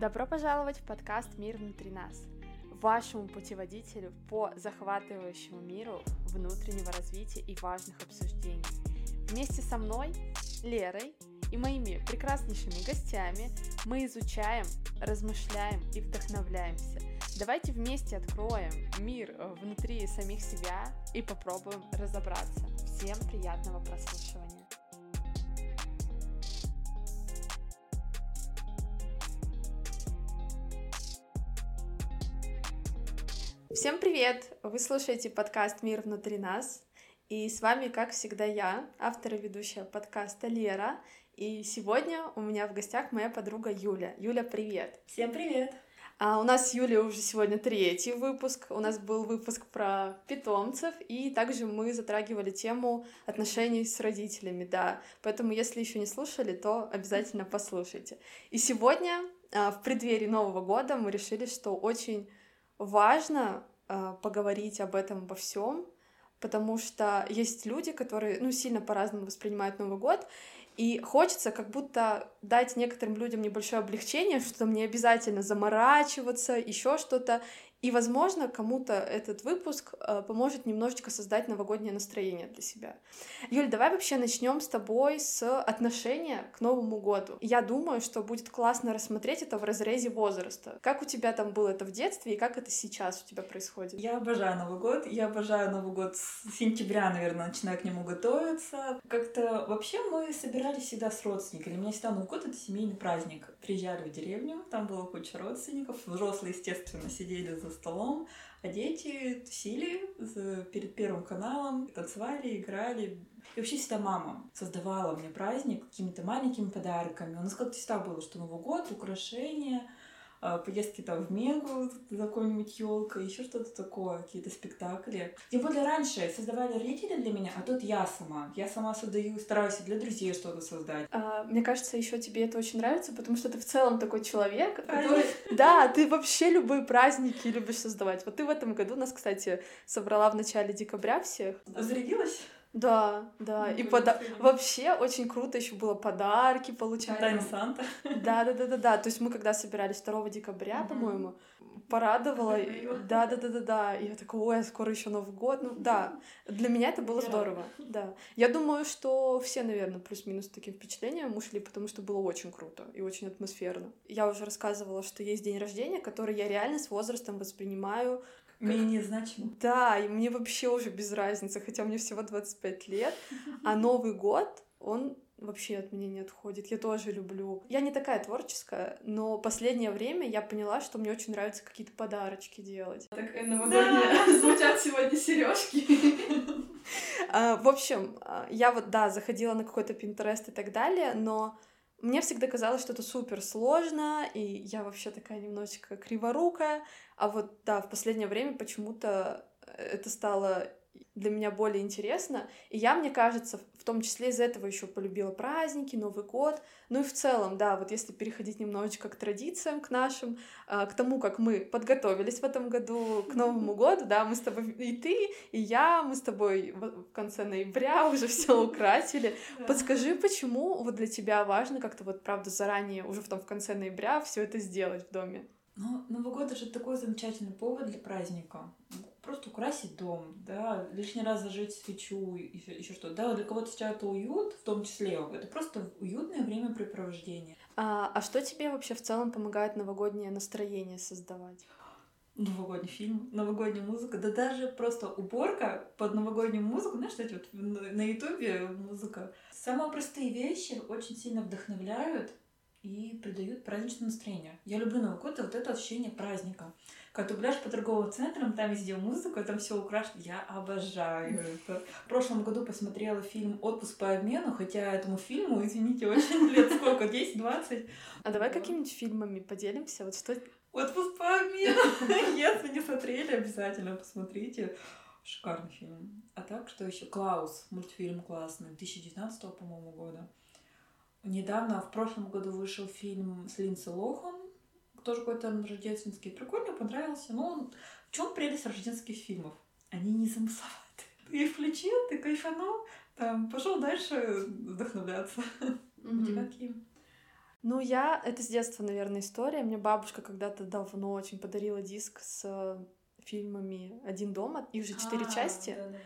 Добро пожаловать в подкаст «Мир внутри нас», вашему путеводителю по захватывающему миру внутреннего развития и важных обсуждений. Вместе со мной, Лерой и моими прекраснейшими гостями мы изучаем, размышляем и вдохновляемся. Давайте вместе откроем мир внутри самих себя и попробуем разобраться. Всем приятного прослушивания! Всем привет! Вы слушаете подкаст «Мир внутри нас». И с вами, как всегда, я, автор и ведущая подкаста Лера. И сегодня у меня в гостях моя подруга Юля. Юля, привет! Всем привет! А у нас с Юлей уже сегодня третий выпуск. У нас был выпуск про питомцев, и также мы затрагивали тему отношений с родителями, да. Поэтому, если еще не слушали, то обязательно послушайте. И сегодня, а, в преддверии Нового года, мы решили, что очень важно поговорить об этом обо всем, потому что есть люди, которые ну, сильно по-разному воспринимают Новый год, и хочется как будто дать некоторым людям небольшое облегчение, что мне обязательно заморачиваться, еще что-то. И, возможно, кому-то этот выпуск э, поможет немножечко создать новогоднее настроение для себя. Юль, давай вообще начнем с тобой с отношения к Новому году. Я думаю, что будет классно рассмотреть это в разрезе возраста. Как у тебя там было это в детстве и как это сейчас у тебя происходит? Я обожаю Новый год. Я обожаю Новый год с сентября, наверное, начинаю к нему готовиться. Как-то вообще мы собирались всегда с родственниками. Для меня всегда Новый год — это семейный праздник. Приезжали в деревню, там было куча родственников. Взрослые, естественно, сидели за столом, а дети тусили перед Первым каналом, танцевали, играли. И вообще всегда мама создавала мне праздник какими-то маленькими подарками. У нас как-то всегда было, что Новый год, украшения, поездки там в Мегу за какой-нибудь елкой, еще что-то такое, какие-то спектакли. Тем более раньше создавали родители для меня, а тут я сама. Я сама создаю, стараюсь для друзей что-то создать. А, мне кажется, еще тебе это очень нравится, потому что ты в целом такой человек, который... Да, ты вообще любые праздники любишь создавать. Вот ты в этом году нас, кстати, собрала в начале декабря всех. Зарядилась? Да, да. Ну, и пода... вообще очень круто еще было подарки получать. Тайна Санта. Да, да, да, да, да. То есть мы когда собирались 2 декабря, mm-hmm. по-моему, порадовала. Да, да, да, да, да. И я такая, ой, скоро еще Новый год. Ну да, для меня это было здорово. Да. Я думаю, что все, наверное, плюс-минус таким впечатлением ушли, потому что было очень круто и очень атмосферно. Я уже рассказывала, что есть день рождения, который я реально с возрастом воспринимаю Менее значимо. Да, и мне вообще уже без разницы, хотя мне всего 25 лет, а Новый год, он вообще от меня не отходит. Я тоже люблю. Я не такая творческая, но последнее время я поняла, что мне очень нравится какие-то подарочки делать. Так новогодние звучат сегодня сережки. А, в общем, а, я вот, да, заходила на какой-то Pinterest и так далее, но мне всегда казалось, что это супер сложно, и я вообще такая немножечко криворукая. А вот да, в последнее время почему-то это стало для меня более интересно. И я, мне кажется, в том числе из этого еще полюбила праздники, Новый год. Ну и в целом, да, вот если переходить немножечко к традициям, к нашим, а, к тому, как мы подготовились в этом году к Новому году, да, мы с тобой, и ты, и я, мы с тобой в конце ноября уже все украсили. Подскажи, почему вот для тебя важно как-то вот, правда, заранее, уже в том в конце ноября все это сделать в доме? Ну, Новый год — это же такой замечательный повод для праздника. Просто украсить дом, да, лишний раз зажечь свечу, еще, еще что. Да, для кого-то сейчас это уют, в том числе, это просто уютное времяпрепровождение. А, а что тебе вообще в целом помогает новогоднее настроение создавать? Новогодний фильм, новогодняя музыка, да даже просто уборка под новогоднюю музыку, знаешь, эти вот на Ютубе музыка. Самые простые вещи очень сильно вдохновляют, и придают праздничное настроение. Я люблю Новый год и вот это ощущение праздника. Когда ты гуляешь по торговым центрам, там везде музыка, там все украшено. Я обожаю это. В прошлом году посмотрела фильм «Отпуск по обмену», хотя этому фильму, извините, очень лет сколько, 10-20. А давай какими-нибудь фильмами поделимся? Вот что... «Отпуск по обмену». Если не смотрели, обязательно посмотрите. Шикарный фильм. А так, что еще? «Клаус». Мультфильм классный. 2019, по-моему, года. Недавно, в прошлом году вышел фильм с Линдси Лохан, тоже какой-то рождественский. Прикольно, понравился. Но он... в чем прелесть рождественских фильмов? Они не замысловаты. Ты их включил, ты кайфанул, там, пошел дальше вдохновляться. Mm-hmm. У тебя какие? Ну, я... Это с детства, наверное, история. Мне бабушка когда-то давно очень подарила диск с фильмами «Один дома». Их же четыре А, части. да-да-да.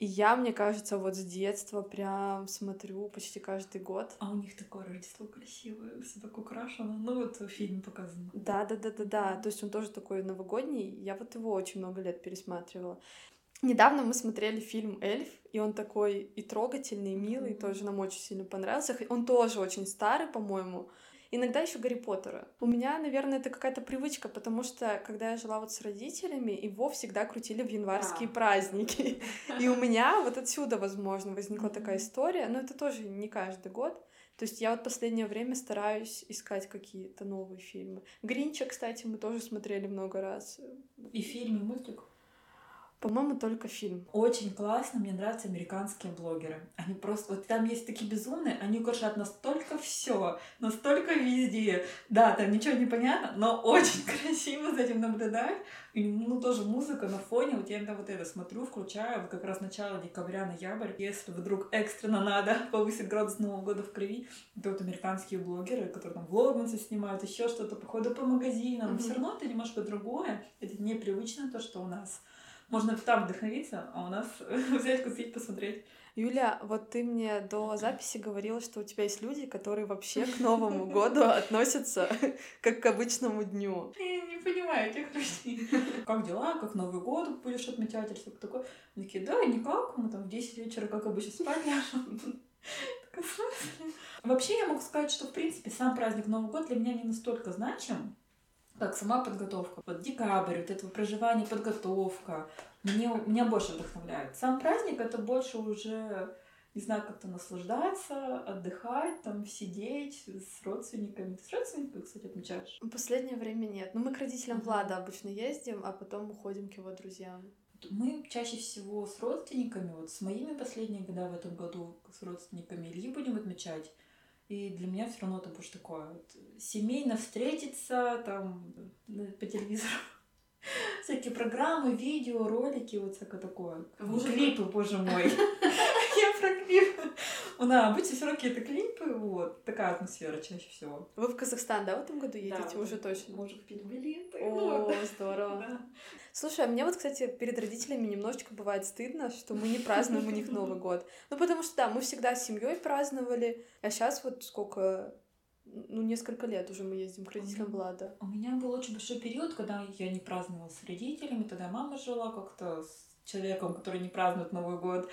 И я, мне кажется, вот с детства прям смотрю почти каждый год. А у них такое Рождество красивое, все так украшено. Ну вот в фильме показано. Да, да, да, да, да. То есть он тоже такой новогодний. Я вот его очень много лет пересматривала. Недавно мы смотрели фильм «Эльф», и он такой и трогательный, и милый, Мгм. тоже нам очень сильно понравился. Он тоже очень старый, по-моему. Иногда еще Гарри Поттера. У меня, наверное, это какая-то привычка, потому что когда я жила вот с родителями, его всегда крутили в январские Да. праздники. И у меня вот отсюда, возможно, возникла такая история, но это тоже не каждый год. То есть я вот последнее время стараюсь искать какие-то новые фильмы. Гринча, кстати, мы тоже смотрели много раз. И фильм, и мультик. По-моему, только фильм. Очень классно, мне нравятся американские блогеры. Они просто, вот там есть такие безумные, они украшают настолько все, настолько везде. Да, там ничего не понятно, но очень красиво за этим наблюдать. И, ну, тоже музыка на фоне, вот я иногда вот это смотрю, включаю, вот как раз начало декабря, ноябрь. Если вдруг экстренно надо повысить градус Нового года в крови, то вот американские блогеры, которые там влогмансы снимают, еще что-то, походу по магазинам, Мгм. все равно это немножко другое. Это непривычно то, что у нас можно там вдохновиться, а у нас взять, купить, посмотреть. Юля, вот ты мне до записи говорила, что у тебя есть люди, которые вообще к Новому году относятся как к обычному дню. Я не понимаю этих людей. Как дела? Как Новый год будешь отмечать или что-то такое? Они такие, да, никак, мы там в 10 вечера, как обычно, спать ляжем. Вообще я могу сказать, что в принципе сам праздник Новый год для меня не настолько значим, как сама подготовка. Вот декабрь, вот это проживание, подготовка. Мне, меня больше вдохновляет. Сам праздник это больше уже, не знаю, как-то наслаждаться, отдыхать, там сидеть с родственниками. Ты с родственниками, кстати, отмечаешь? В последнее время нет. Ну, мы к родителям. Влада обычно ездим, а потом уходим к его друзьям. Мы чаще всего с родственниками, вот с моими последние года в этом году с родственниками Ильи будем отмечать. И для меня все равно это больше такое вот, семейно встретиться, там по телевизору всякие программы, видео, ролики, вот всякое такое. Клипы, боже мой. Я про клипы. Ну да, обычно все равно какие-то клипы, вот. Такая атмосфера чаще всего. Вы в Казахстан, да, в этом году едете? Да, Уже точно. Мы уже купили билеты. О, здорово. Слушай, а мне вот, кстати, перед родителями немножечко бывает стыдно, что мы не празднуем у них Новый год. Ну, потому что, да, мы всегда с семьей праздновали, а сейчас вот сколько, ну, несколько лет уже мы ездим к родителям Мгм. Влада. У меня был очень большой период, когда я не праздновала с родителями, тогда мама жила как-то с человеком, который не празднует Новый год.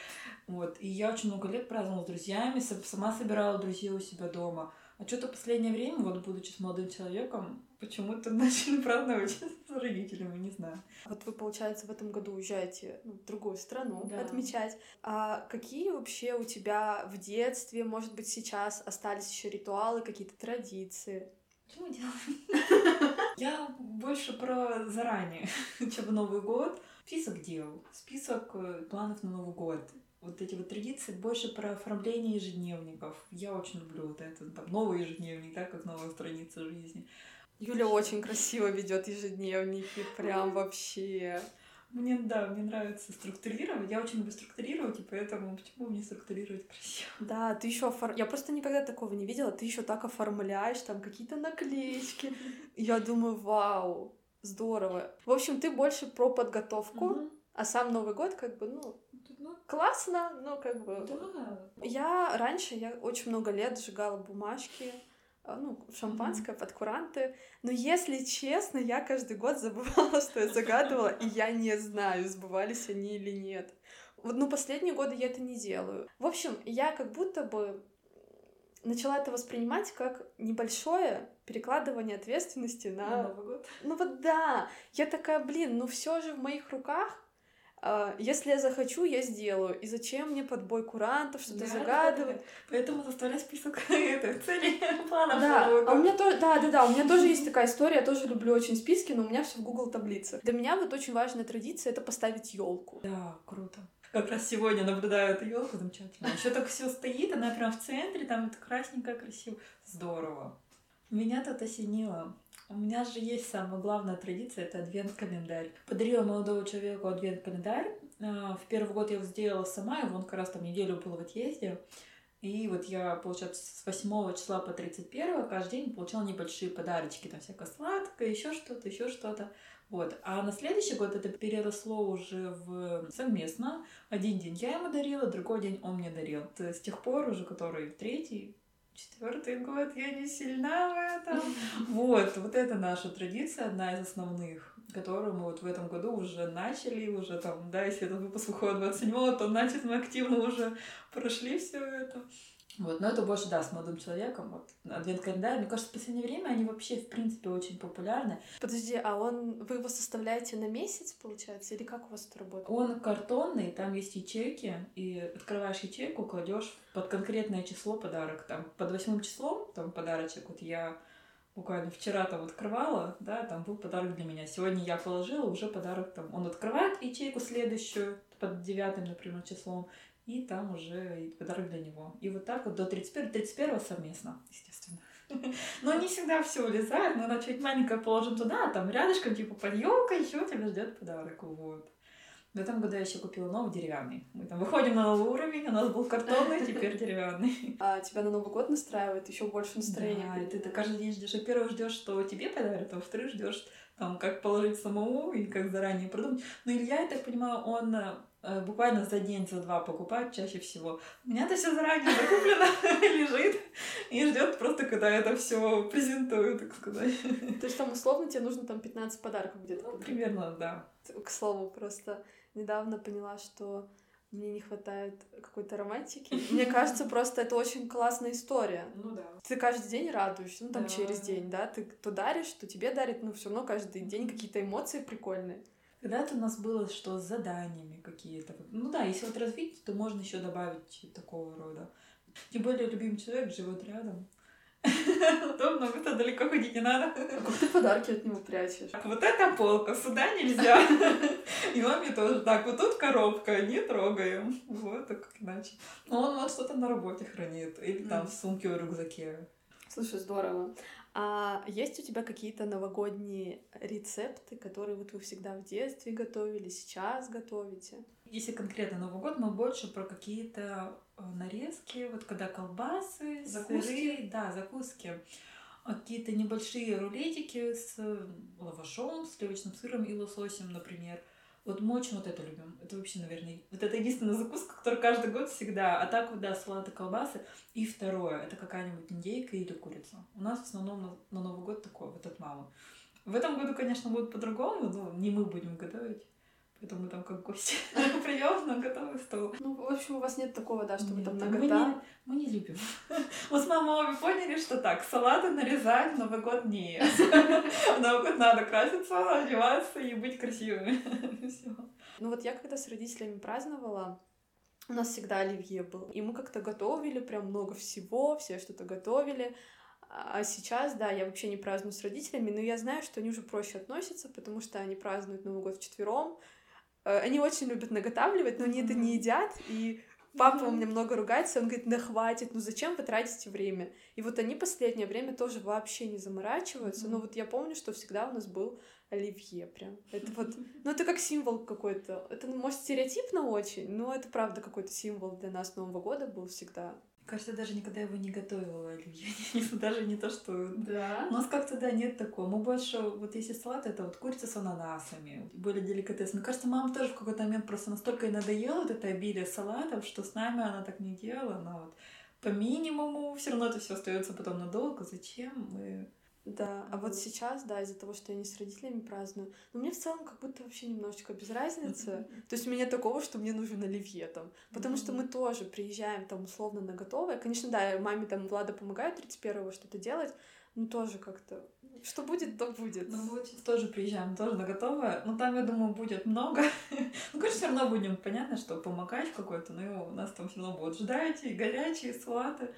Вот. И я очень много лет праздновала с друзьями, сама собирала друзей у себя дома. А что-то последнее время, вот будучи с молодым человеком, почему-то начали праздновать с родителями, не знаю. Вот вы, получается, в этом году уезжаете ну, в другую страну Да. отмечать. А какие вообще у тебя в детстве, может быть, сейчас остались еще ритуалы, какие-то традиции? Что мы делаем? Я больше про заранее, чем Новый год. Список дел, список э, планов на Новый год. Вот эти вот традиции больше про оформление ежедневников. Я очень люблю вот это, там, новый ежедневник, да, как новая страница жизни. Юля очень красиво ведет ежедневники, прям вообще. Мне, да, мне нравится структурировать. Я очень люблю структурировать, и поэтому почему бы не структурировать красиво? Да, ты еще офор... Я просто никогда такого не видела. Ты еще так оформляешь, там какие-то наклеечки. Я думаю, вау, здорово. В общем, ты больше про подготовку, Мгм. а сам Новый год, как бы, ну, Ну, классно, но как бы. да. Я раньше, я очень много лет сжигала бумажки, а, ну, шампанское под куранты. Но если честно, я каждый год забывала, что я загадывала, и я не знаю, сбывались они или нет. Вот, ну, последние годы я это не делаю. В общем, я как будто бы начала это воспринимать как небольшое перекладывание ответственности На на... Новый год. Ну вот да, я такая, блин, ну все же в моих руках. А, Если я захочу, я сделаю. И зачем мне подбой курантов, что-то Да, загадывать? да, да. Поэтому составляй список это, целей, планов Да, а у меня тоже, да, да, да, у меня тоже есть такая история, я тоже люблю очень списки, но у меня все в Google таблицах. Для меня вот очень важная традиция это поставить елку. Да, круто. Как раз сегодня наблюдаю эту елку замечательно. Еще так все стоит, она прям в центре, там это красненькая, красиво. Здорово. Меня тут осенило. У меня же есть самая главная традиция, это адвент-календарь. Подарила молодому человеку адвент-календарь. А, В первый год я его сделала сама, и он как раз там неделю был в отъезде. И вот я, получается, с 8 числа по 31 каждый день получала небольшие подарочки, там всякое сладкое, еще что-то, еще что-то. Вот. А на следующий год это переросло уже в совместно. Один день я ему дарила, другой день он мне дарил. То с тех пор уже, который третий, четвертый год, я не сильна в этом. Вот, вот это наша традиция, одна из основных которую мы вот в этом году уже начали, уже там, да, если этот выпуск выходит 27-го, то значит мы активно уже прошли все это. Вот, но это больше, да, с молодым человеком. Вот, адвент-календарь, мне кажется, в последнее время они вообще, в принципе, очень популярны. Подожди, а он, вы его составляете на месяц, получается, или как у вас это работает? Он картонный, там есть ячейки, и открываешь ячейку, кладешь под конкретное число подарок. Там под восьмым числом, там подарочек, вот я буквально вчера там открывала, да, там был подарок для меня. Сегодня я положила, уже подарок там. Он открывает ячейку следующую, под девятым, например, числом, и там уже подарок для него. И вот так вот до 31 31 совместно, естественно. Но не всегда все улезает, но на чуть маленькое положим туда, а там рядышком, типа под елкой, еще тебя ждет подарок. Вот. В этом году я еще купила новый деревянный. Мы там выходим на новый уровень, у нас был картонный, теперь деревянный. А тебя на Новый год настраивает еще больше настроения. Да, и ты, ты каждый день ждешь. Во-первых, ждешь, что тебе подарят, а во-вторых, ждешь там, как положить самому и как заранее продумать. Но Илья, я так понимаю, он э, буквально за день, за два покупает чаще всего. У меня это все заранее закуплено, лежит и ждет просто, когда это все презентую, так сказать. То есть там условно тебе нужно там 15 подарков где-то? Ну, примерно, да. К слову, просто недавно поняла, что мне не хватает какой-то романтики. Мне кажется, просто это очень классная история. Ну да. Ты каждый день радуешься, ну там да. через день, да, ты то даришь, то тебе дарит, ну все равно каждый день какие-то эмоции прикольные. Когда-то у нас было что с заданиями какие-то. Ну да, если вот развить, то можно еще добавить такого рода. Тем более любимый человек живет рядом. Удобно, вы-то далеко ходить не надо. А как ты подарки от него прячешь? Вот эта полка, сюда нельзя. И он мне тоже, так, вот тут коробка, не трогаем. Вот, так как иначе. Но он вот что-то на работе хранит. Или там в сумке, в рюкзаке. Слушай, здорово. А есть у тебя какие-то новогодние рецепты, которые вот вы всегда в детстве готовили, сейчас готовите? Если конкретно Новый год, мы больше про какие-то э, нарезки, вот когда колбасы, закуски, сыры, да, закуски, какие-то небольшие рулетики с лавашом, сливочным сыром и лососем, например. Вот мы очень вот это любим. Это вообще, наверное, вот это единственная закуска, которая каждый год всегда. А так вот, да, салаты, колбасы. И второе, это какая-нибудь индейка или курица. У нас в основном на, на Новый год такое, вот от мамы. В этом году, конечно, будет по-другому, но не мы будем готовить. Поэтому мы там как гости прием на готовый стол. Ну, в общем, у вас нет такого, да, что вы там мы не, мы не любим. Мы с мамой обе поняли, что так, салаты нарезать в Новый год нет. В Новый год надо краситься, одеваться и быть красивыми. Ну вот я когда с родителями праздновала, у нас всегда оливье был. И мы как-то готовили прям много всего, все что-то готовили. А сейчас, да, я вообще не праздную с родителями, но я знаю, что они уже проще относятся, потому что они празднуют Новый год вчетвером, они очень любят наготавливать, но они это не едят, и папа у меня много ругается, он говорит, да хватит, ну зачем вы тратите время? И вот они последнее время тоже вообще не заморачиваются, но вот я помню, что всегда у нас был оливье прям. Это вот, ну это как символ какой-то. Это, может, стереотипно очень, но это правда какой-то символ для нас Нового года был всегда. Кажется, даже никогда его не готовила оливье. даже не то, что... Да. У нас как-то, да, нет такого. Мы больше, вот если салат, это вот курица с ананасами. Более деликатес. Мне кажется, мама тоже в какой-то момент просто настолько и надоела вот это обилие салатов, что с нами она так не делала. Но вот по минимуму все равно это все остается потом надолго. Зачем мы да, а вот сейчас, да, из-за того, что я не с родителями праздную, но мне в целом как будто вообще немножечко без разницы. То есть у меня такого, что мне нужен оливье там. Потому что мы тоже приезжаем там условно на готовое. Конечно, да, маме там Влада помогает 31-го что-то делать, но тоже как-то что будет, то будет. Ну, мы тоже приезжаем, тоже на готовое. Но там, я думаю, будет много. ну, конечно, все равно будем, понятно, что помогать какой-то, но у нас там все равно будут ждать и горячие салаты.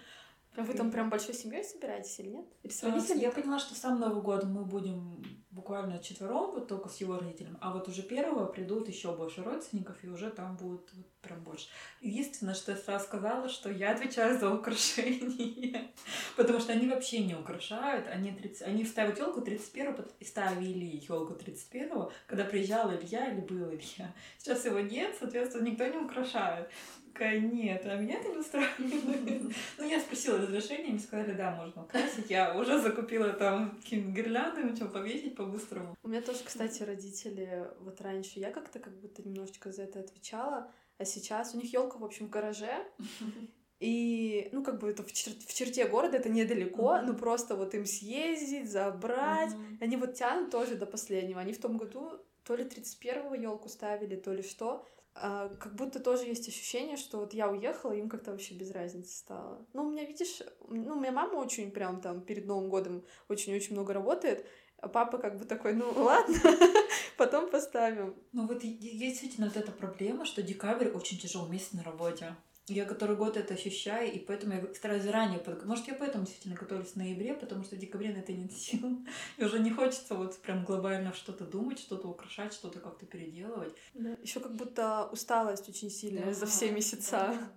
А вы там прям большой семьей собираетесь или нет? Или с родителями? Я поняла, что сам Новый год мы будем буквально четвером, вот только с его родителем, а вот уже первого придут еще больше родственников, и уже там будет вот прям больше. Единственное, что я сразу сказала, что я отвечаю за украшение, потому что они вообще не украшают, они, 30, они ставят елку 31 и ставили елку 31 когда приезжал Илья или был Илья. Сейчас его нет, соответственно, никто не украшает такая, нет, а меня это не устраивает. Ну, я спросила разрешение, мне сказали, да, можно украсить. Я уже закупила там гирлянды, начала повесить по-быстрому. У меня тоже, кстати, родители, вот раньше я как-то как будто немножечко за это отвечала, а сейчас у них елка, в общем, в гараже, и, ну, как бы это в, чер в черте города, это недалеко, mm-hmm. ну, просто вот им съездить, забрать. Mm-hmm. Они вот тянут тоже до последнего. Они в том году то ли 31-го елку ставили, то ли что. А, как будто тоже есть ощущение, что вот я уехала, им как-то вообще без разницы стало. Ну, у меня, видишь, ну, у меня мама очень прям там перед Новым годом очень-очень много работает, а папа как бы такой, ну ладно, потом поставим. Ну вот есть действительно вот эта проблема, что декабрь очень тяжелый месяц на работе. Я который год это ощущаю, и поэтому я стараюсь заранее под... Может, я поэтому действительно готовлюсь в ноябре, потому что в декабре на это нет сил. И уже не хочется вот прям глобально что-то думать, что-то украшать, что-то как-то переделывать. Да. Еще как будто усталость очень сильная да, за все месяца. Да.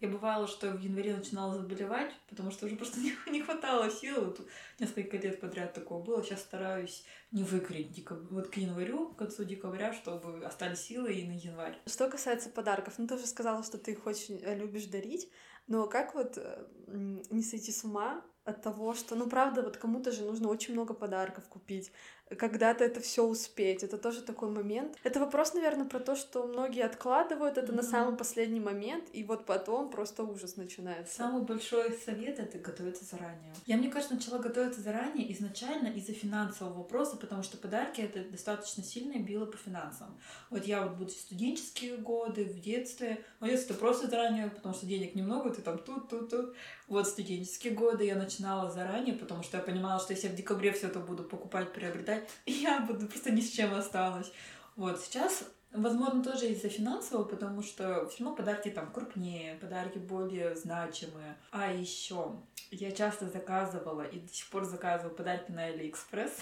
Я бывало, что в январе начинала заболевать, потому что уже просто не, хватало сил. Вот несколько лет подряд такого было. Сейчас стараюсь не выкорить декаб... вот к январю, к концу декабря, чтобы остались силы и на январь. Что касается подарков, ну ты уже сказала, что ты их очень э, любишь дарить, но как вот не сойти с ума от того, что, ну, правда, вот кому-то же нужно очень много подарков купить, когда-то это все успеть. Это тоже такой момент. Это вопрос, наверное, про то, что многие откладывают это mm-hmm. на самый последний момент, и вот потом просто ужас начинается. Самый большой совет — это готовиться заранее. Я, мне кажется, начала готовиться заранее изначально из-за финансового вопроса, потому что подарки — это достаточно сильное било по финансам. Вот я вот буду студенческие годы, в детстве, ну, если это просто заранее, потому что денег немного, ты там тут, тут, тут. Вот студенческие годы я начинала заранее, потому что я понимала, что если я в декабре все это буду покупать, приобретать, я буду просто ни с чем осталась. Вот сейчас, возможно, тоже из-за финансового, потому что все равно подарки там крупнее, подарки более значимые. А еще я часто заказывала и до сих пор заказываю подарки на Алиэкспресс.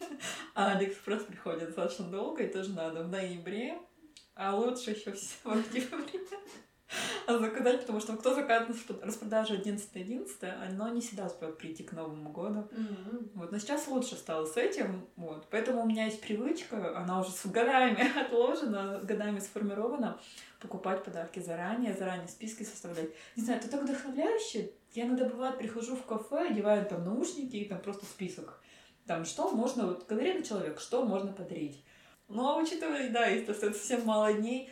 А Алиэкспресс приходит достаточно долго, и тоже надо в ноябре, а лучше еще в октябре заказать, потому что кто заказывает распродажу 11.11, оно не всегда успеет прийти к Новому году. Mm-hmm. Вот. Но сейчас лучше стало с этим, вот. Поэтому у меня есть привычка, она уже с годами отложена, годами сформирована, покупать подарки заранее, заранее списки составлять. Не знаю, это так вдохновляюще. Я иногда, бывает, прихожу в кафе, одеваю там наушники и там просто список. Там, что можно, вот конкретный человек, что можно подарить. Ну, а учитывая, да, если совсем мало дней,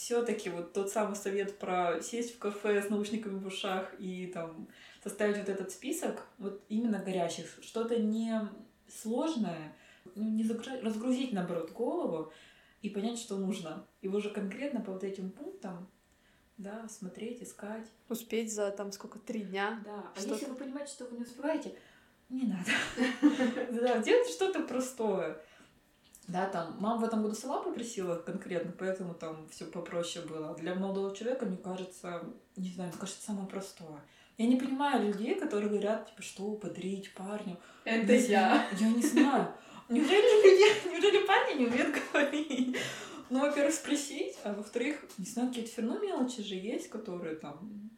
все-таки вот тот самый совет про сесть в кафе с наушниками в ушах и там составить вот этот список, вот именно горящих, что-то не сложное, ну, не загрузить, разгрузить, наоборот, голову и понять, что нужно. И уже конкретно по вот этим пунктам да, смотреть, искать. Успеть за там сколько, три дня. Да, а если вы понимаете, что вы не успеваете, не надо. Да, делайте что-то простое. Да, там мама в этом году сама попросила конкретно, поэтому там все попроще было. Для молодого человека, мне кажется, не знаю, мне кажется, самое простое. Я не понимаю людей, которые говорят, типа, что подарить парню. Это не я. Я не знаю. Неужели, люди, неужели парни не умеют говорить? Ну, во-первых, спросить, а во-вторых, не знаю, какие-то все равно мелочи же есть, которые там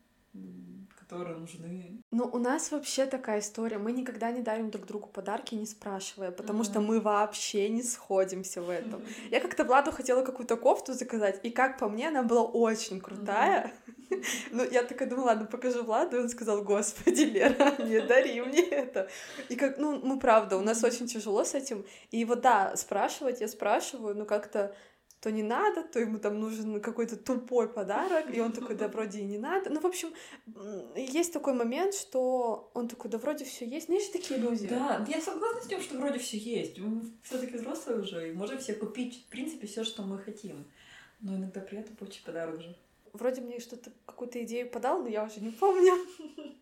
которые нужны. Ну, у нас вообще такая история. Мы никогда не дарим друг другу подарки, не спрашивая, потому mm-hmm. что мы вообще не сходимся в этом. Mm-hmm. Я как-то Владу хотела какую-то кофту заказать, и как по мне, она была очень крутая. Mm-hmm. Ну, я такая думала, ладно, покажу Владу, и он сказал, господи, Лера, не дари мне это. И как, ну, мы правда, у нас очень тяжело с этим. И вот да, спрашивать я спрашиваю, но как-то то не надо, то ему там нужен какой-то тупой подарок, и он такой, да, вроде и не надо. Ну, в общем, есть такой момент, что он такой, да, вроде все есть. Знаешь, такие люди. Да, я согласна с тем, что вроде все есть. Мы все-таки взрослые уже, и можем себе купить, в принципе, все, что мы хотим. Но иногда приятно получить подарок же. Вроде мне что-то, какую-то идею подал, но я уже не помню.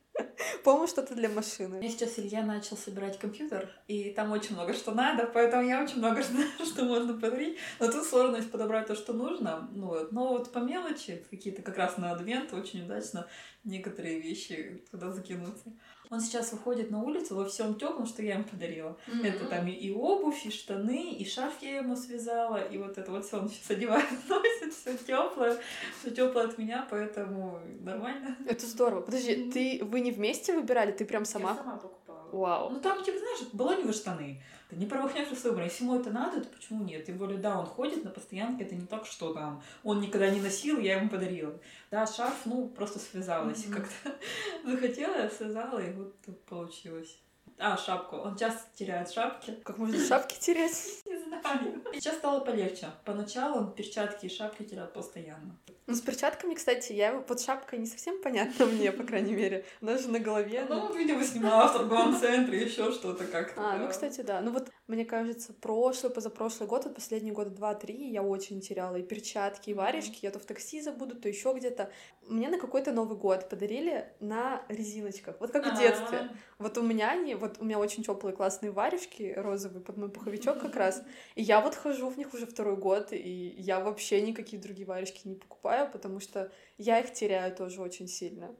По-моему, что-то для машины. Меня сейчас Илья начал собирать компьютер, и там очень много что надо, поэтому я очень много знаю, что можно подарить. Но тут сложность подобрать то, что нужно. Ну, вот. Но вот по мелочи, какие-то как раз на адвент, очень удачно некоторые вещи туда закинуться. Он сейчас выходит на улицу во всем теплом, что я ему подарила. Mm-hmm. Это там и, и обувь, и штаны, и шарф я ему связала, и вот это вот все он сейчас одевает, носит, все теплое, все теплое от меня, поэтому нормально. Это здорово. Подожди, mm-hmm. ты вы не вместе выбирали, ты прям сама? Я сама покупала. Вау. Ну там, типа, знаешь, балоневые штаны. Ты не с выбором. Если ему это надо, то почему нет? Тем более, да, он ходит на постоянке, это не так, что там он никогда не носил, я ему подарила. Да, шарф, ну, просто связалась. Mm-hmm. Как-то захотела, связала, и вот получилось. А, шапку. Он часто теряет шапки. Как можно шапки терять? Не знаю. Сейчас стало полегче. Поначалу он перчатки и шапки терял постоянно. Ну, с перчатками, кстати, я под шапкой не совсем понятно мне, по крайней мере. Она же на голове. Ну, видимо, снимала в торговом центре, еще что-то как-то. А, ну, кстати, да. Ну, вот, мне кажется, прошлый, позапрошлый год, вот последние года два-три, я очень теряла и перчатки, и варежки. Я то в такси забуду, то еще где-то. Мне на какой-то Новый год подарили на резиночках. Вот как в детстве. Вот у меня они, вот у меня очень теплые классные варежки розовые под мой пуховичок как раз. И я вот хожу в них уже второй год, и я вообще никакие другие варежки не покупаю, потому что я их теряю тоже очень сильно.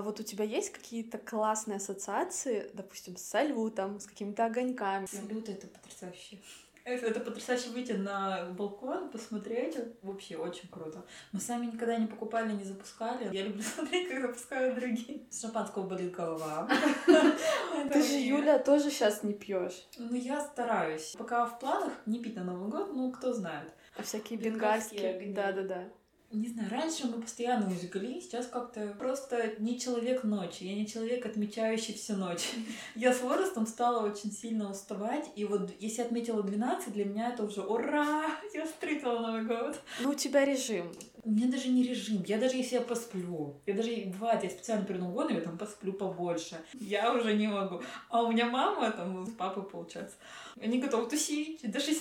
А вот у тебя есть какие-то классные ассоциации, допустим, с салютом, с какими-то огоньками? Салют — это потрясающе. Это, это потрясающе выйти на балкон, посмотреть. Вообще очень круто. Мы сами никогда не покупали, не запускали. Я люблю смотреть, как запускают другие. С шампанского болит голова. Ты же, Юля, тоже сейчас не пьешь. Ну, я стараюсь. Пока в планах не пить на Новый год, ну, кто знает. А всякие бенгальские. Да-да-да не знаю, раньше мы постоянно мюзикли, сейчас как-то просто не человек ночи, я не человек, отмечающий всю ночь. Я с возрастом стала очень сильно уставать, и вот если отметила 12, для меня это уже ура, я встретила Новый год. Ну, у тебя режим. У меня даже не режим. Я даже если я посплю, я даже бывает, я специально перед Новым годом я там посплю побольше. Я уже не могу. А у меня мама там с папой получается. Они готовы тусить до 6,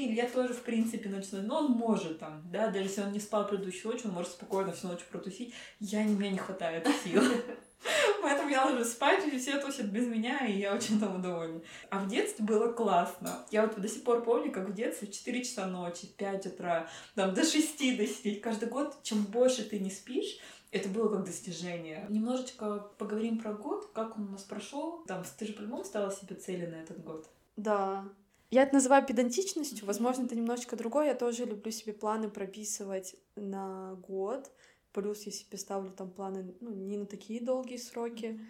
до 5, или я тоже, в принципе, ночной. Но он может там, да, даже если он не спал предыдущую ночь, он может спокойно всю ночь протусить. Я, не, мне не хватает сил. Поэтому я ложусь спать, и все тусят без меня, и я очень тому довольна. А в детстве было классно. Я вот до сих пор помню, как в детстве в 4 часа ночи, 5 утра, там, до 6 досидеть. Каждый год, чем больше ты не спишь, это было как достижение. Немножечко поговорим про год, как он у нас прошел. Там, ты же по-любому ставила себе цели на этот год. Да. Я это называю педантичностью, возможно, это немножечко другое. Я тоже люблю себе планы прописывать на год. Плюс я себе ставлю там планы ну, не на такие долгие сроки.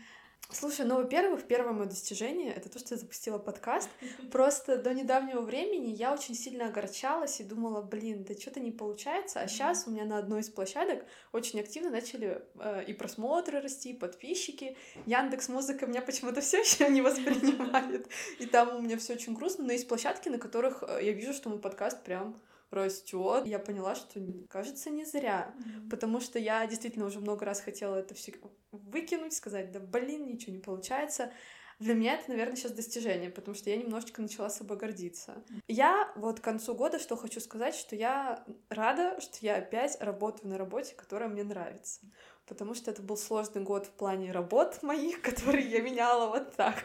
Слушай, ну, во-первых, первое мое достижение — это то, что я запустила подкаст. Просто до недавнего времени я очень сильно огорчалась и думала, блин, да что-то не получается. А сейчас у меня на одной из площадок очень активно начали э, и просмотры расти, и подписчики. Яндекс Музыка меня почему-то все еще не воспринимает. И там у меня все очень грустно. Но есть площадки, на которых э, я вижу, что мой подкаст прям растет. Я поняла, что, кажется, не зря. Mm-hmm. Потому что я действительно уже много раз хотела это все выкинуть, сказать, да блин, ничего не получается. Для меня это, наверное, сейчас достижение, потому что я немножечко начала собой гордиться. Я вот к концу года что хочу сказать, что я рада, что я опять работаю на работе, которая мне нравится. Потому что это был сложный год в плане работ моих, которые я меняла вот так.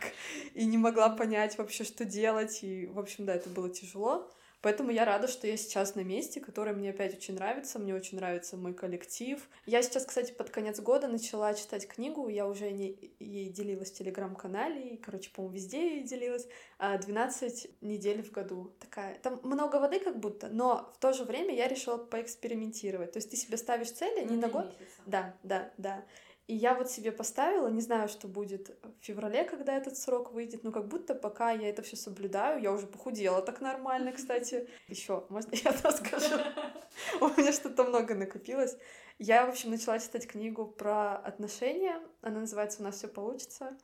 И не могла понять вообще, что делать. И, в общем, да, это было тяжело. Поэтому я рада, что я сейчас на месте, которое мне опять очень нравится. Мне очень нравится мой коллектив. Я сейчас, кстати, под конец года начала читать книгу. Я уже не, ей делилась в телеграм-канале. И, короче, по-моему, везде ей делилась. 12 а, недель в году. Такая. Там много воды как будто, но в то же время я решила поэкспериментировать. То есть ты себе ставишь цели не на год. Месяца. Да, да, да. И я вот себе поставила, не знаю, что будет в феврале, когда этот срок выйдет, но как будто пока я это все соблюдаю, я уже похудела так нормально, кстати. Еще, можно я расскажу? У меня что-то много накопилось. Я, в общем, начала читать книгу про отношения. Она называется «У нас все получится».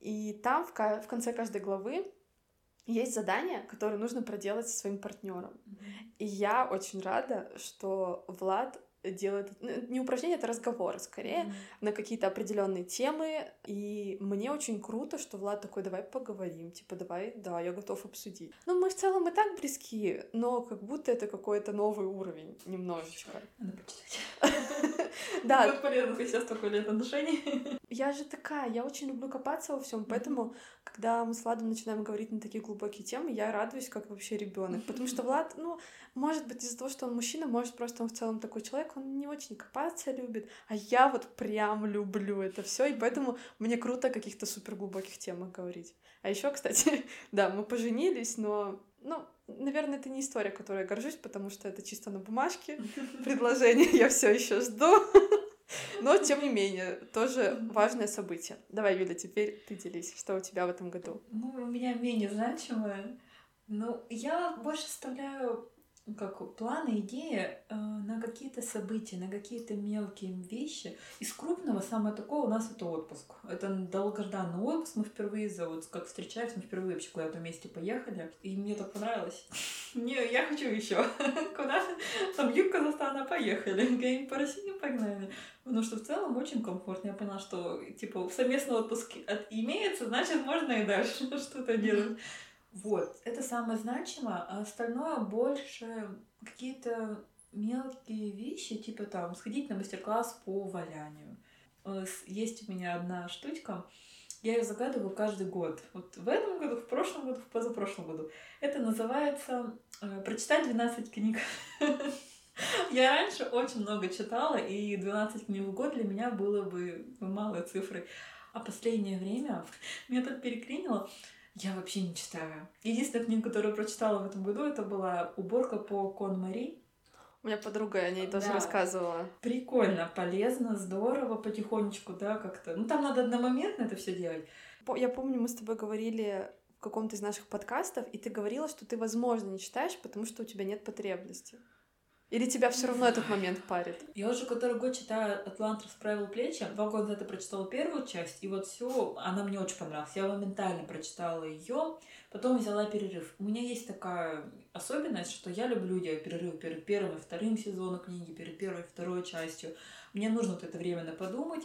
И там в, в конце каждой главы есть задание, которое нужно проделать со своим партнером. И я очень рада, что Влад делает ну, не упражнение, это разговоры скорее mm-hmm. на какие-то определенные темы. И мне очень круто, что Влад такой, давай поговорим, типа, давай, да, я готов обсудить. Ну, мы в целом и так близки, но как будто это какой-то новый уровень немножечко. Надо почитать. Да. Будет полезно, если сейчас столько лет отношений. Я же такая, я очень люблю копаться во всем, поэтому, когда мы с Владом начинаем говорить на такие глубокие темы, я радуюсь, как вообще ребенок. Потому что Влад, ну, может быть, из-за того, что он мужчина, может, просто он в целом такой человек, он не очень копаться любит, а я вот прям люблю это все, и поэтому мне круто о каких-то супер глубоких темах говорить. А еще, кстати, да, мы поженились, но, ну, наверное, это не история, которой я горжусь, потому что это чисто на бумажке. Предложение я все еще жду. Но, тем не менее, тоже важное событие. Давай, Юля, теперь ты делись, что у тебя в этом году. Ну, у меня менее значимое. Ну, я больше оставляю как планы, идеи э, на какие-то события, на какие-то мелкие вещи. Из крупного самое такое у нас это отпуск. Это долгожданный отпуск. Мы впервые за вот как встречаемся, мы впервые вообще куда-то вместе поехали. И мне так понравилось. Не, я хочу еще. Куда? Там юг Казахстана поехали. Гейм по России погнали. Потому что в целом очень комфортно. Я поняла, что типа совместный отпуск имеется, значит можно и дальше что-то делать. Вот, это самое значимое, а остальное больше какие-то мелкие вещи, типа там сходить на мастер-класс по валянию. Э, есть у меня одна штучка, я ее загадываю каждый год. Вот в этом году, в прошлом году, в позапрошлом году. Это называется э, «Прочитать 12 книг». Я раньше очень много читала, и 12 книг в год для меня было бы малой цифрой. А последнее время меня так переклинило, я вообще не читаю. Единственная книга, которую прочитала в этом году, это была «Уборка по Кон Мари». У меня подруга о ней да. тоже рассказывала. Прикольно, полезно, здорово, потихонечку, да, как-то. Ну, там надо одномоментно это все делать. Я помню, мы с тобой говорили в каком-то из наших подкастов, и ты говорила, что ты, возможно, не читаешь, потому что у тебя нет потребности. Или тебя все равно этот момент парит? Я уже который год читаю «Атлант расправил плечи». Два года я прочитала первую часть, и вот все, она мне очень понравилась. Я моментально прочитала ее, потом взяла перерыв. У меня есть такая особенность, что я люблю делать перерыв перед первым и вторым сезоном книги, перед первой и второй частью. Мне нужно вот это время на подумать.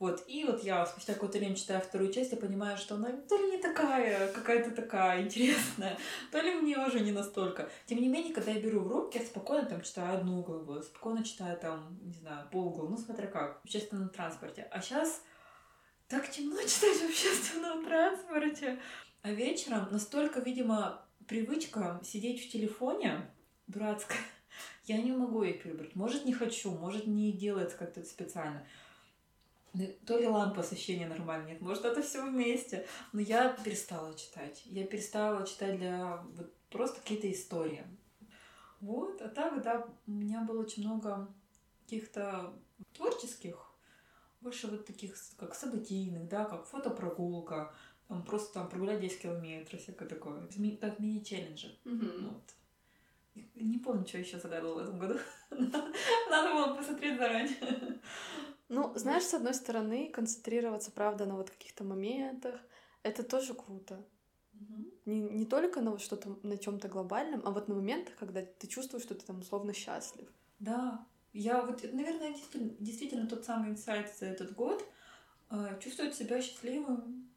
Вот, и вот я спустя какое-то время читаю вторую часть, я понимаю, что она то ли не такая, какая-то такая интересная, то ли мне уже не настолько. Тем не менее, когда я беру в руки, я спокойно там читаю одну главу, спокойно читаю там, не знаю, полглавы, ну смотря как, в общественном транспорте. А сейчас так темно читать в общественном транспорте. А вечером настолько, видимо, привычка сидеть в телефоне дурацкая, я не могу их перебрать. Может, не хочу, может, не делается как-то специально. То ли лампа освещения нормально нет, может, это все вместе. Но я перестала читать. Я перестала читать для вот, просто какие-то истории. Вот, а так, да, у меня было очень много каких-то творческих, больше вот таких, как событийных, да, как фотопрогулка, там просто там прогулять 10 километров, всякое такое, как мини-челленджи. Mm-hmm. Вот. Не помню, что еще загадывала в этом году. Надо было посмотреть заранее. Ну, знаешь, с одной стороны, концентрироваться, правда, на вот каких-то моментах, это тоже круто. Угу. Не, не только на вот что-то, на чем-то глобальном, а вот на моментах, когда ты чувствуешь, что ты там условно счастлив. Да, я вот, наверное, действительно, действительно тот самый инсайт за этот год. Э, чувствовать себя счастливым,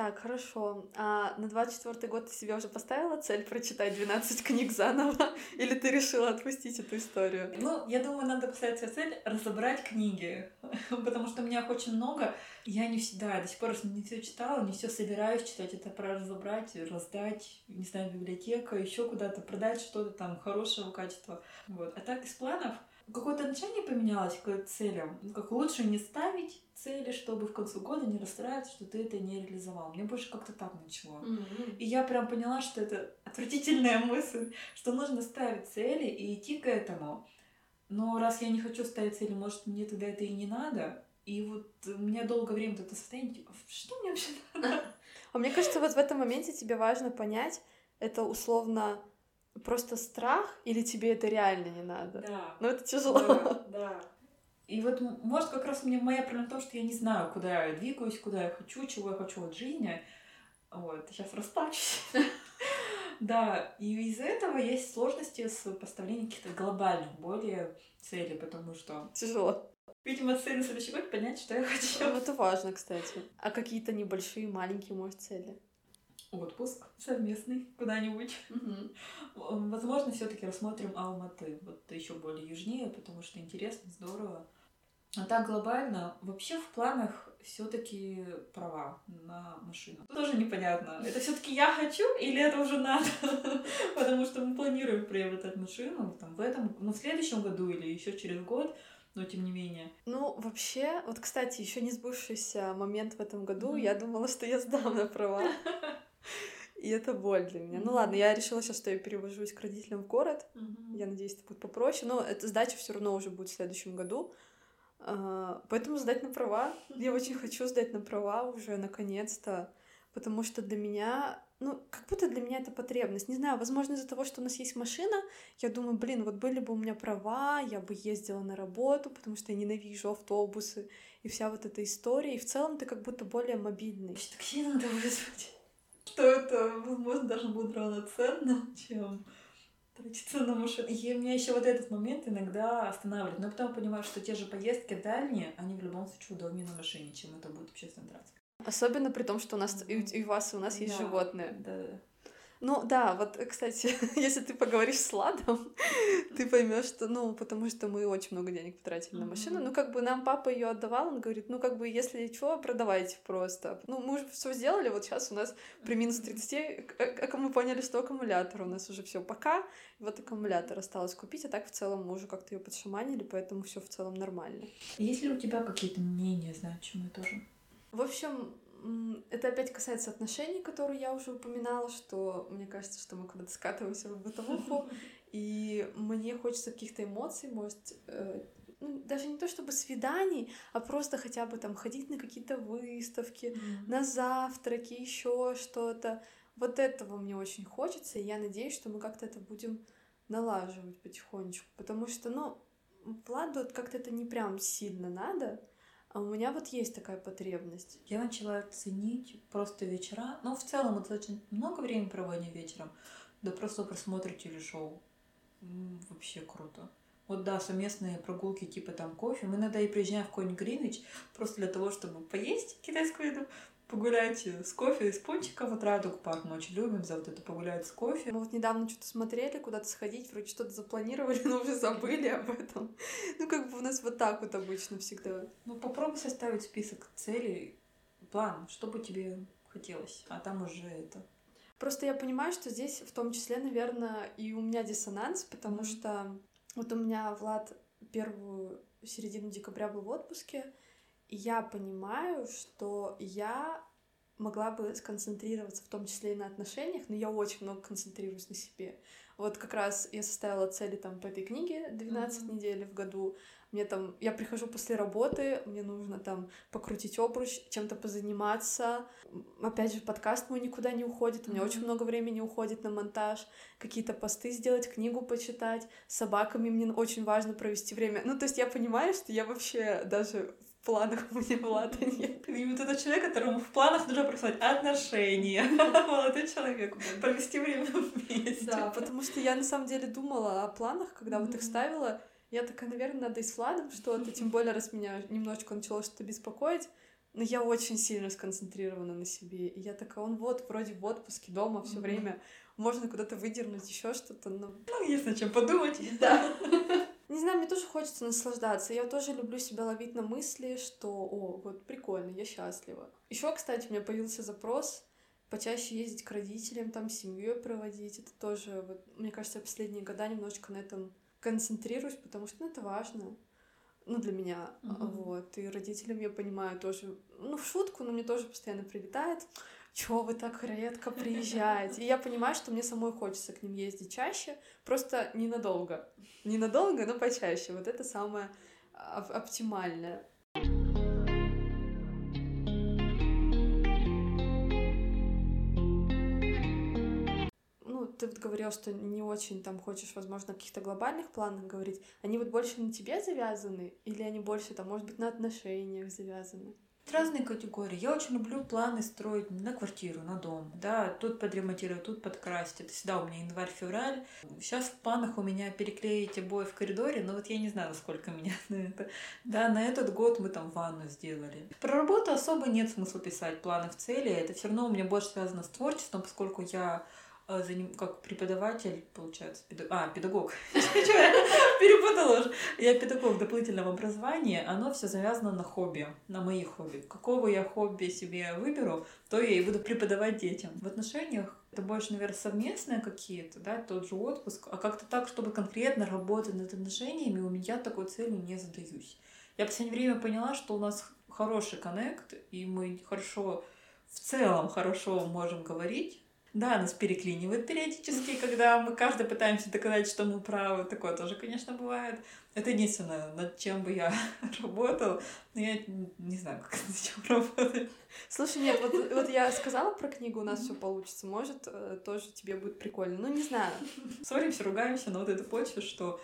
так, хорошо. А на 24 год ты себе уже поставила цель прочитать 12 книг заново? Или ты решила отпустить эту историю? Ну, я думаю, надо поставить себе цель разобрать книги. Потому что у меня их очень много. Я не всегда, до сих пор не все читала, не все собираюсь читать. Это про разобрать, раздать, не знаю, библиотека, еще куда-то продать что-то там хорошего качества. Вот. А так из планов какое-то отношение поменялось к целям. Как лучше не ставить цели, чтобы в конце года не расстраиваться, что ты это не реализовал. Мне больше как-то так начало. Mm-hmm. И я прям поняла, что это отвратительная мысль, что нужно ставить цели и идти к этому. Но раз я не хочу ставить цели, может, мне тогда это и не надо. И вот у меня долгое время это состояние, типа, что мне вообще надо? А мне кажется, вот в этом моменте тебе важно понять, это условно просто страх или тебе это реально не надо? Да. Ну, это тяжело. Да, да. И вот, может, как раз мне моя проблема в том, что я не знаю, куда я двигаюсь, куда я хочу, чего я хочу от жизни. Вот, сейчас расплачусь. Да, и из-за этого есть сложности с поставлением каких-то глобальных более целей, потому что... Тяжело. Видимо, цель на следующий год понять, что я хочу. Ну, это важно, кстати. А какие-то небольшие, маленькие, может, цели? Отпуск совместный куда-нибудь. Возможно, все-таки рассмотрим Алматы, вот еще более южнее, потому что интересно, здорово. А так глобально, вообще в планах все-таки права на машину. Тоже непонятно. Это все-таки я хочу или это уже надо? Потому что мы планируем приобретать машину там, в этом, ну, в следующем году или еще через год но тем не менее. Ну, вообще, вот, кстати, еще не сбывшийся момент в этом году, mm-hmm. я думала, что я сдам на права. И это боль для меня. Mm-hmm. Ну ладно, я решила сейчас, что я перевожусь к родителям в город. Mm-hmm. Я надеюсь, это будет попроще. Но эта сдача все равно уже будет в следующем году. А, поэтому сдать на права. Я очень хочу сдать на права уже наконец-то. Потому что для меня ну, как будто для меня это потребность. Не знаю, возможно, из-за того, что у нас есть машина, я думаю, блин, вот были бы у меня права, я бы ездила на работу, потому что я ненавижу автобусы и вся вот эта история. И в целом ты как будто более мобильный. Такси надо вызвать. Что это, возможно, даже будет равноценно, чем тратиться на машину. И у меня еще вот этот момент иногда останавливает. Но потом понимаю, что те же поездки дальние, они в любом случае удобнее на машине, чем это будет общественный транспорт. Особенно при том, что у нас и, у вас, и у нас есть да, животные. Да. Ну да, вот, кстати, если ты поговоришь с Ладом, ты поймешь, что, ну, потому что мы очень много денег потратили на машину. Ну, как бы нам папа ее отдавал, он говорит, ну, как бы, если что, продавайте просто. Ну, мы уже все сделали, вот сейчас у нас при минус 30, как мы поняли, что аккумулятор у нас уже все пока, вот аккумулятор осталось купить, а так в целом мы уже как-то ее подшаманили, поэтому все в целом нормально. Есть ли у тебя какие-то мнения значимые тоже? В общем, это опять касается отношений, которые я уже упоминала, что мне кажется, что мы куда-то скатываемся в бытовуху, и мне хочется каких-то эмоций, может, э, ну, даже не то чтобы свиданий, а просто хотя бы там ходить на какие-то выставки, mm-hmm. на завтраки, еще что-то. Вот этого мне очень хочется, и я надеюсь, что мы как-то это будем налаживать потихонечку, потому что, ну, Владу как-то это не прям сильно надо, а у меня вот есть такая потребность. Я начала ценить просто вечера. Ну, в целом, мы достаточно много времени проводим вечером. Да просто просмотр телешоу. Вообще круто. Вот да, совместные прогулки типа там кофе. Мы иногда и приезжаем в какой-нибудь Гринвич просто для того, чтобы поесть китайскую еду, погулять с кофе с пончиком. Вот Радугу парк мы очень любим за вот это погулять с кофе. Мы вот недавно что-то смотрели, куда-то сходить, вроде что-то запланировали, но уже забыли об этом. Ну, как бы у нас вот так вот обычно всегда. Ну, попробуй составить список целей, план, что бы тебе хотелось, а там уже это. Просто я понимаю, что здесь в том числе, наверное, и у меня диссонанс, потому mm-hmm. что вот у меня Влад первую середину декабря был в отпуске, я понимаю, что я могла бы сконцентрироваться в том числе и на отношениях, но я очень много концентрируюсь на себе. Вот как раз я составила цели там по этой книге 12 mm-hmm. недель в году. Мне там, я прихожу после работы, мне нужно там покрутить обруч, чем-то позаниматься. Опять же, подкаст мой никуда не уходит, у меня mm-hmm. очень много времени уходит на монтаж, какие-то посты сделать, книгу почитать, с собаками мне очень важно провести время. Ну, то есть я понимаю, что я вообще даже в планах у меня Влада нет. И вот этот человек, которому в планах нужно прислать отношения. Молодой человек. Провести время вместе. Да, потому что я на самом деле думала о планах, когда вот их ставила. Я такая, наверное, надо и с Владом что-то, тем более, раз меня немножечко начало что-то беспокоить. Но я очень сильно сконцентрирована на себе. И я такая, он вот, вроде в отпуске, дома все время. Можно куда-то выдернуть еще что-то, но... Ну, есть над чем подумать. Да. Не знаю, мне тоже хочется наслаждаться. Я тоже люблю себя ловить на мысли, что, о, вот прикольно, я счастлива. Еще, кстати, у меня появился запрос почаще ездить к родителям, там семью проводить. Это тоже, вот, мне кажется, я последние года немножечко на этом концентрируюсь, потому что ну, это важно. Ну, для меня. Uh-huh. Вот. И родителям, я понимаю, тоже, ну, в шутку, но мне тоже постоянно прилетает чё вы так редко приезжаете? И я понимаю, что мне самой хочется к ним ездить чаще, просто ненадолго. Ненадолго, но почаще. Вот это самое оптимальное. Ну, ты вот говорил, что не очень там хочешь, возможно, о каких-то глобальных планах говорить. Они вот больше на тебе завязаны или они больше там, может быть, на отношениях завязаны? Разные категории. Я очень люблю планы строить на квартиру, на дом. Да, тут подремонтировать, тут подкрасить. Это всегда у меня январь-февраль. Сейчас в планах у меня переклеить обои в коридоре, но вот я не знаю, сколько меня на это. Да, на этот год мы там ванну сделали. Про работу особо нет смысла писать планы в цели. Это все равно у меня больше связано с творчеством, поскольку я а, за ним как преподаватель, получается, педаг... а, педагог. Перепутала уже. Я педагог дополнительного образования, оно все завязано на хобби, на мои хобби. Какого я хобби себе выберу, то я и буду преподавать детям. В отношениях это больше, наверное, совместные какие-то, да, тот же отпуск, а как-то так, чтобы конкретно работать над отношениями, у меня такой цели не задаюсь. Я в последнее время поняла, что у нас хороший коннект, и мы хорошо, в целом хорошо можем говорить, да, нас переклинивает периодически, когда мы каждый пытаемся доказать, что мы правы. Такое тоже, конечно, бывает. Это единственное, над чем бы я работал. Но я не знаю, как над чем работать. Слушай, нет, вот, вот я сказала про книгу, у нас все получится. Может, э, тоже тебе будет прикольно. Ну, не знаю. Ссоримся, ругаемся на вот эту почву, что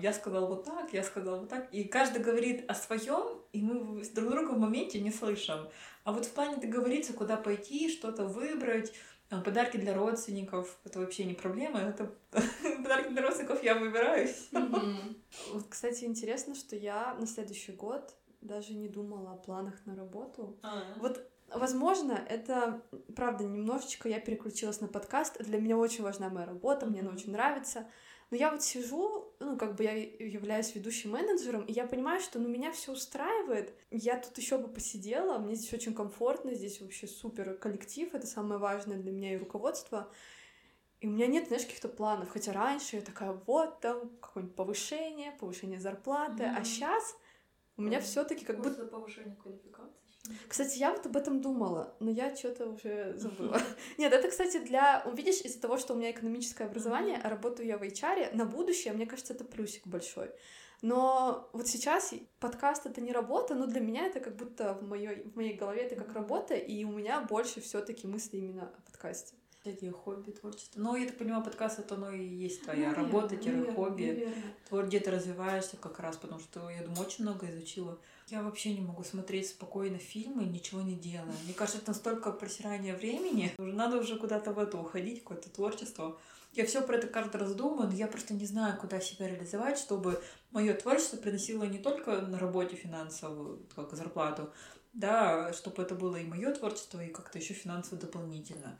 я сказал вот так, я сказал вот так. И каждый говорит о своем, и мы друг друга в моменте не слышим. А вот в плане договориться, куда пойти, что-то выбрать, подарки для родственников это вообще не проблема. Это подарки для родственников я выбираюсь. Вот, кстати, интересно, что я на следующий год даже не думала о планах на работу. А. Вот Возможно, это, правда, немножечко я переключилась на подкаст. Для меня очень важна моя работа, мне она очень нравится. Но я вот сижу, ну, как бы я являюсь ведущим менеджером, и я понимаю, что ну, меня все устраивает. Я тут еще бы посидела, мне здесь очень комфортно, здесь вообще супер коллектив, это самое важное для меня и руководство. И у меня нет, знаешь, каких-то планов. Хотя раньше я такая, вот там какое-нибудь повышение, повышение зарплаты. Mm-hmm. А сейчас у меня mm-hmm. все-таки как будто... повышение квалификации. Кстати, я вот об этом думала, но я что-то уже забыла. Нет, это, кстати, для... Видишь, из-за того, что у меня экономическое образование, а работаю я в HR, на будущее, мне кажется, это плюсик большой. Но вот сейчас подкаст это не работа, но для меня это как будто в моей, в моей голове это как работа, и у меня больше все-таки мысли именно о подкасте. Кстати, хобби, творчество. Ну, я так понимаю, подкаст это оно и есть твоя ну, работа, хобби. Твор, где ты развиваешься как раз, потому что я думаю, очень много изучила я вообще не могу смотреть спокойно фильмы, ничего не делая. Мне кажется, это настолько просирание времени. Уже надо уже куда-то в это уходить, какое-то творчество. Я все про это каждый раз думаю, но я просто не знаю, куда себя реализовать, чтобы мое творчество приносило не только на работе финансовую, как зарплату, да, чтобы это было и мое творчество, и как-то еще финансово дополнительно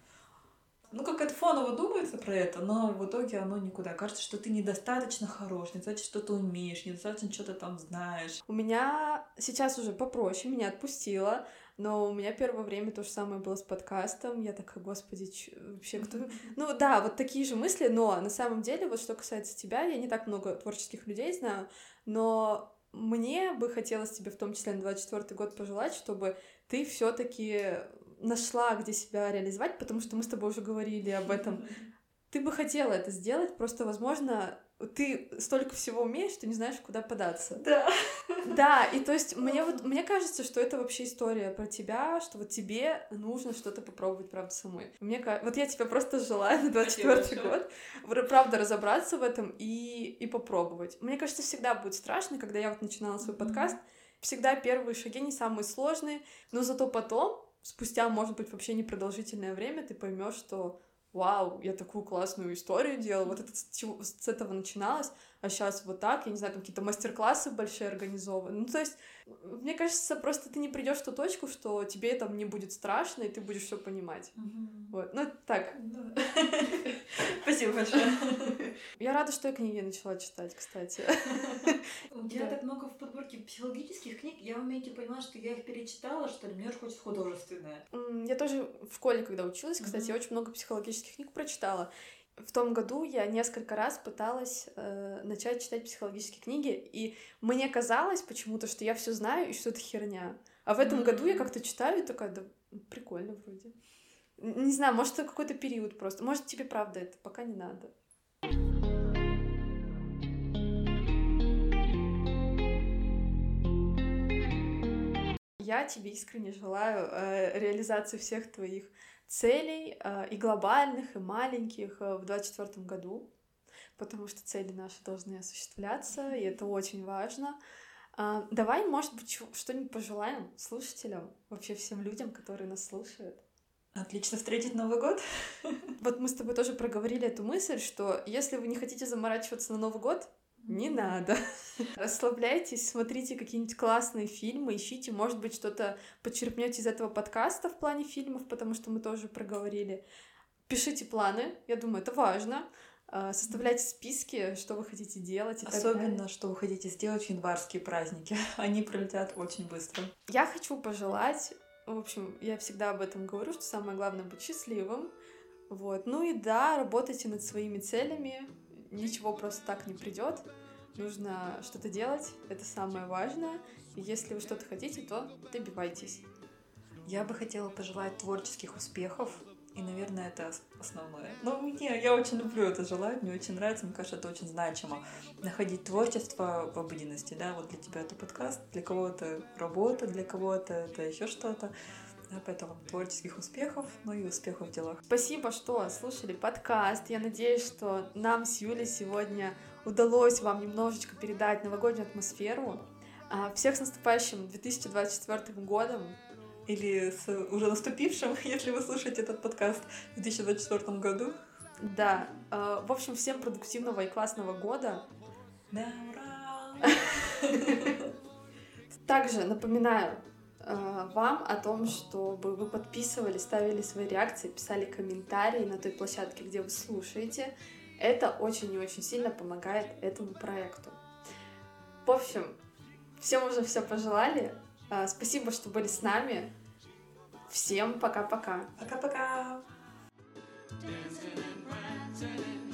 ну, как это фоново думается про это, но в итоге оно никуда. Кажется, что ты недостаточно хорош, недостаточно что-то умеешь, недостаточно что-то там знаешь. У меня сейчас уже попроще, меня отпустило, но у меня первое время то же самое было с подкастом. Я такая, господи, чё, вообще кто... Ну да, вот такие же мысли, но на самом деле, вот что касается тебя, я не так много творческих людей знаю, но мне бы хотелось тебе в том числе на 24 год пожелать, чтобы ты все таки нашла, где себя реализовать, потому что мы с тобой уже говорили об этом. Ты бы хотела это сделать, просто, возможно, ты столько всего умеешь, что не знаешь, куда податься. Да. Да, и то есть мне вот мне кажется, что это вообще история про тебя, что вот тебе нужно что-то попробовать, правда, самой. Мне вот я тебя просто желаю на 24 год, правда, разобраться в этом и, и попробовать. Мне кажется, всегда будет страшно, когда я вот начинала свой подкаст, всегда первые шаги не самые сложные, но зато потом спустя, может быть, вообще непродолжительное время ты поймешь, что вау, я такую классную историю делала, вот это с, с этого начиналось, а сейчас вот так, я не знаю, там какие-то мастер-классы большие организованы. Ну, то есть, мне кажется, просто ты не придешь в ту точку, что тебе там не будет страшно, и ты будешь все понимать. Угу. Вот. Ну, так. Спасибо большое. Я рада, что я книги начала читать, кстати. У тебя так много в подборке психологических книг. Я в моменте поняла, что я их перечитала, что ли. Мне очень хочется художественное. Я тоже в школе, когда училась, кстати, очень много психологических книг прочитала. В том году я несколько раз пыталась э, начать читать психологические книги, и мне казалось почему-то, что я все знаю и что это херня. А в этом mm-hmm. году я как-то читаю и такая, да, прикольно вроде. Не знаю, может, это какой-то период просто. Может, тебе правда это пока не надо. Я тебе искренне желаю э, реализации всех твоих целей э, и глобальных, и маленьких э, в 2024 году, потому что цели наши должны осуществляться, и это очень важно. А, давай, может быть, что-нибудь пожелаем слушателям, вообще всем людям, которые нас слушают. Отлично встретить Новый год. Вот мы с тобой тоже проговорили эту мысль, что если вы не хотите заморачиваться на Новый год, не надо. Расслабляйтесь, смотрите какие-нибудь классные фильмы, ищите, может быть, что-то подчерпнете из этого подкаста в плане фильмов, потому что мы тоже проговорили. Пишите планы, я думаю, это важно. А, составляйте списки, что вы хотите делать. И Особенно, что вы хотите сделать в январские праздники. Они пролетят очень быстро. Я хочу пожелать, в общем, я всегда об этом говорю, что самое главное быть счастливым. Вот. Ну и да, работайте над своими целями, ничего просто так не придет. Нужно что-то делать, это самое важное. И если вы что-то хотите, то добивайтесь. Я бы хотела пожелать творческих успехов, и, наверное, это основное. Но мне, я очень люблю это желать, мне очень нравится, мне кажется, это очень значимо. Находить творчество в обыденности, да, вот для тебя это подкаст, для кого-то работа, для кого-то это еще что-то. Да, поэтому творческих успехов, ну и успехов в делах. Спасибо, что слушали подкаст. Я надеюсь, что нам с Юлей сегодня удалось вам немножечко передать новогоднюю атмосферу. А, всех с наступающим 2024 годом! Или с уже наступившим, если вы слушаете этот подкаст в 2024 году. Да. А, в общем, всем продуктивного и классного года. Да, ура! Также напоминаю, Э, вам о том, чтобы вы подписывали, ставили свои реакции, писали комментарии на той площадке, где вы слушаете. Это очень и очень сильно помогает этому проекту. В общем, всем уже все пожелали. Э, спасибо, что были с нами. Всем пока-пока. Пока-пока. Dancing and prancing